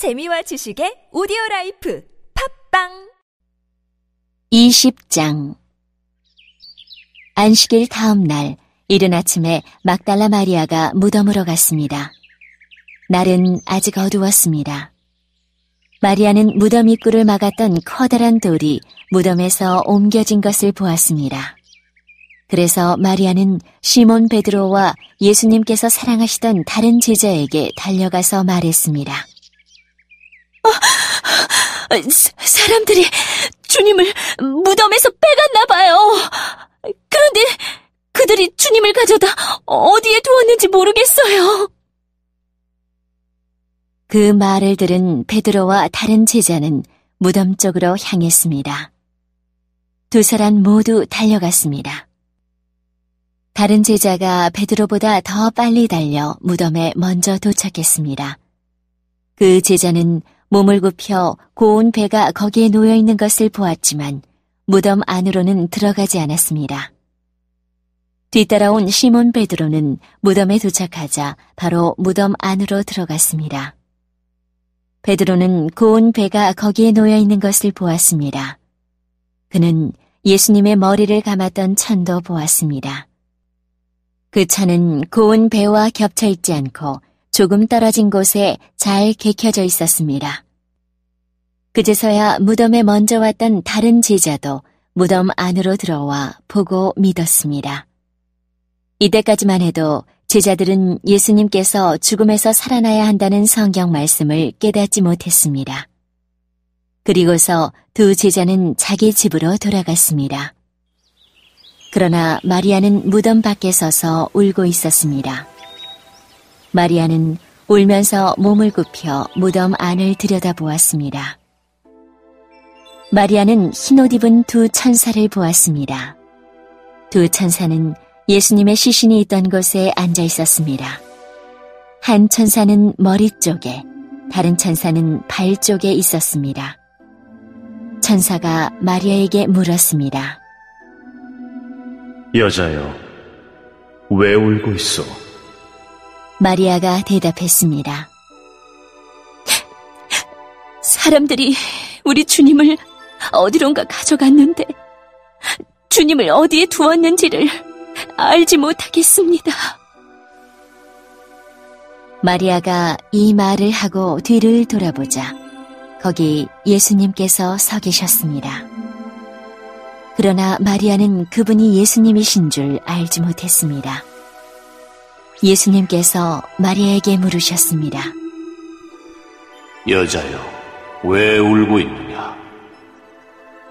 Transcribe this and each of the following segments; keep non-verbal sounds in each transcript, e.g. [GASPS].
재미와 지식의 오디오 life 팟빵 20장 안식일 다음 날 이른 아침에 막달라 마리아가 무덤으로 갔습니다. 날은 아직 어두웠습니다. 마리아는 무덤 입구를 막았던 커다란 돌이 무덤에서 옮겨진 것을 보았습니다. 그래서 마리아는 시몬 베드로와 예수님께서 사랑하시던 다른 제자에게 달려가서 말했습니다. 어, 사람들이 주님을 무덤에서 빼갔나 봐요. 그런데 그들이 주님을 가져다 어디에 두었는지 모르겠어요. 그 말을 들은 베드로와 다른 제자는 무덤 쪽으로 향했습니다. 두 사람 모두 달려갔습니다. 다른 제자가 베드로보다 더 빨리 달려 무덤에 먼저 도착했습니다. 그 제자는 몸을 굽혀 고운 배가 거기에 놓여 있는 것을 보았지만 무덤 안으로는 들어가지 않았습니다. 뒤따라온 시몬 베드로는 무덤에 도착하자 바로 무덤 안으로 들어갔습니다. 베드로는 고운 배가 거기에 놓여 있는 것을 보았습니다. 그는 예수님의 머리를 감았던 천도 보았습니다. 그 천은 고운 배와 겹쳐 있지 않고 조금 떨어진 곳에 잘 개켜져 있었습니다. 그제서야 무덤에 먼저 왔던 다른 제자도 무덤 안으로 들어와 보고 믿었습니다. 이때까지만 해도 제자들은 예수님께서 죽음에서 살아나야 한다는 성경 말씀을 깨닫지 못했습니다. 그리고서 두 제자는 자기 집으로 돌아갔습니다. 그러나 마리아는 무덤 밖에 서서 울고 있었습니다. 마리아는 울면서 몸을 굽혀 무덤 안을 들여다보았습니다. 마리아는 흰옷 입은 두 천사를 보았습니다. 두 천사는 예수님의 시신이 있던 곳에 앉아 있었습니다. 한 천사는 머리 쪽에, 다른 천사는 발 쪽에 있었습니다. 천사가 마리아에게 물었습니다. 여자여, 왜 울고 있어? 마리아가 대답했습니다. 사람들이 우리 주님을 어디론가 가져갔는데 주님을 어디에 두었는지를 알지 못하겠습니다. 마리아가 이 말을 하고 뒤를 돌아보자 거기 예수님께서 서 계셨습니다. 그러나 마리아는 그분이 예수님이신 줄 알지 못했습니다. 예수님께서 마리아에게 물으셨습니다. 여자여, 왜 울고 있느냐?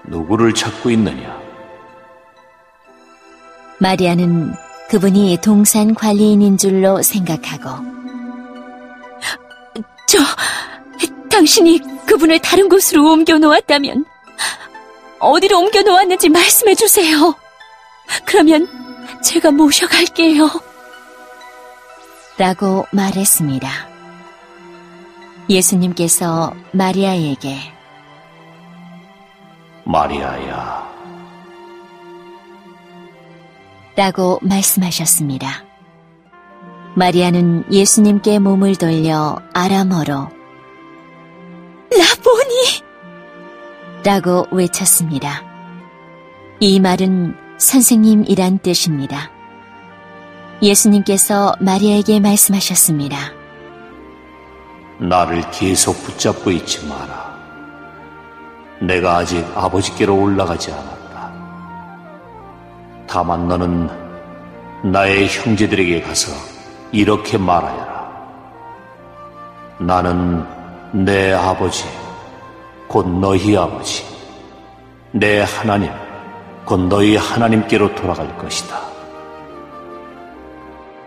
누구를 찾고 있느냐? 마리아는 그분이 동산 관리인인 줄로 생각하고 저 당신이 그분을 다른 곳으로 옮겨 놓았다면 어디로 옮겨 놓았는지 말씀해 주세요. 그러면 제가 모셔갈게요. 라고 말했습니다. 예수님께서 마리아에게 마리아야, 라고 말씀하셨습니다. 마리아는 예수님께 몸을 돌려 아람어로 라보니! 라고 외쳤습니다. 이 말은 선생님이란 뜻입니다. 예수님께서 마리아에게 말씀하셨습니다. 나를 계속 붙잡고 있지 마라. 내가 아직 아버지께로 올라가지 않았다. 다만 너는 나의 형제들에게 가서 이렇게 말하여라. 나는 내 아버지, 곧 너희 아버지, 내 하나님, 곧 너희 하나님께로 돌아갈 것이다.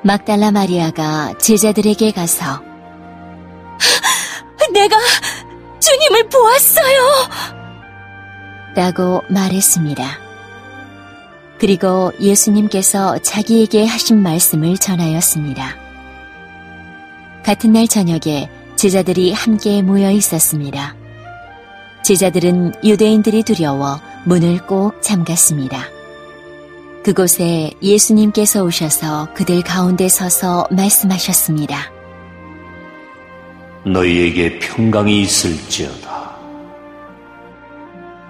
막달라 마리아가 제자들에게 가서 [GASPS] 내가 주님을 보았어요! 라고 말했습니다. 그리고 예수님께서 자기에게 하신 말씀을 전하였습니다. 같은 날 저녁에 제자들이 함께 모여 있었습니다. 제자들은 유대인들이 두려워 문을 꼭 잠갔습니다. 그곳에 예수님께서 오셔서 그들 가운데 서서 말씀하셨습니다. 너희에게 평강이 있을지어다.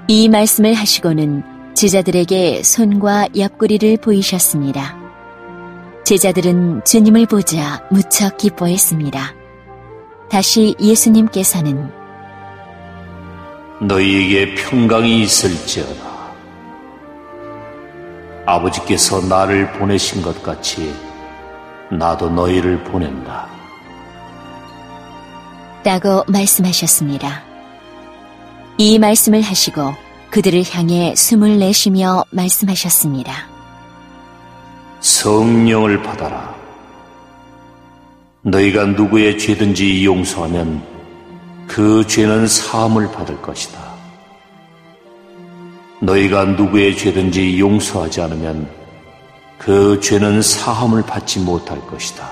이 말씀을 하시고는 제자들에게 손과 옆구리를 보이셨습니다. 제자들은 주님을 보자 무척 기뻐했습니다. 다시 예수님께서는 너희에게 평강이 있을지어다. 아버지께서 나를 보내신 것 같이 나도 너희를 보낸다. 라고 말씀하셨습니다. 이 말씀을 하시고 그들을 향해 숨을 내쉬며 말씀하셨습니다. 성령을 받아라. 너희가 누구의 죄든지 용서하면 그 죄는 사함을 받을 것이다. 너희가 누구의 죄든지 용서하지 않으면 그 죄는 사함을 받지 못할 것이다.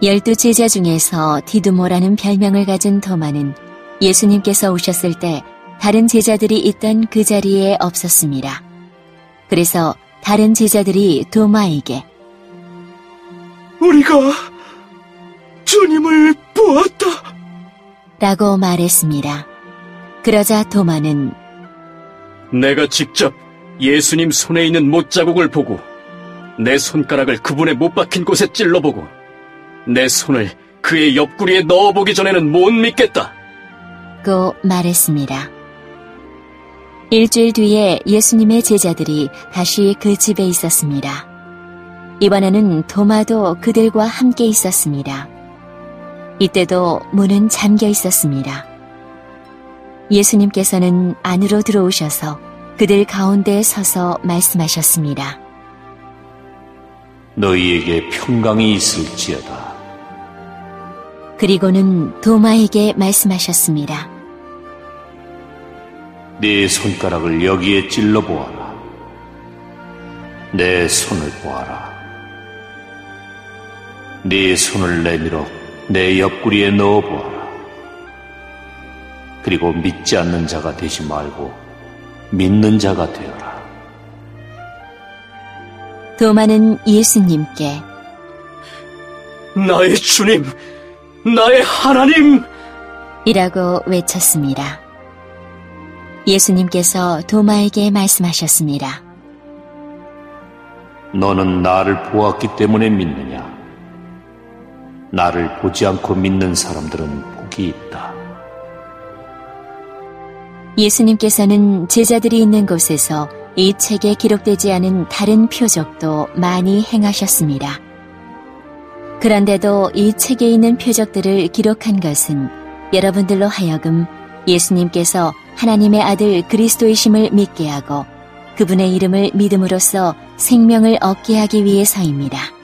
열두 제자 중에서 디두모라는 별명을 가진 도마는 예수님께서 오셨을 때 다른 제자들이 있던 그 자리에 없었습니다. 그래서 다른 제자들이 도마에게 우리가 주님을 보았다. 라고 말했습니다. 그러자 도마는 내가 직접 예수님 손에 있는 못자국을 보고 내 손가락을 그분의 못 박힌 곳에 찔러보고 내 손을 그의 옆구리에 넣어보기 전에는 못 믿겠다. 고 말했습니다. 일주일 뒤에 예수님의 제자들이 다시 그 집에 있었습니다. 이번에는 도마도 그들과 함께 있었습니다. 이때도 문은 잠겨 있었습니다. 예수님께서는 안으로 들어오셔서 그들 가운데 서서 말씀하셨습니다. 너희에게 평강이 있을지어다. 그리고는 도마에게 말씀하셨습니다. 네 손가락을 여기에 찔러 보아라. 내 손을 보아라. 네 손을 내밀어 내 옆구리에 넣어 보아라. 그리고 믿지 않는 자가 되지 말고 믿는 자가 되어라. 도마는 예수님께 나의 주님, 나의 하나님! 이라고 외쳤습니다. 예수님께서 도마에게 말씀하셨습니다. 너는 나를 보았기 때문에 믿느냐? 나를 보지 않고 믿는 사람들은 복이 있다. 예수님께서는 제자들이 있는 곳에서 이 책에 기록되지 않은 다른 표적도 많이 행하셨습니다. 그런데도 이 책에 있는 표적들을 기록한 것은 여러분들로 하여금 예수님께서 하나님의 아들 그리스도이심을 믿게 하고 그분의 이름을 믿음으로써 생명을 얻게 하기 위해서입니다.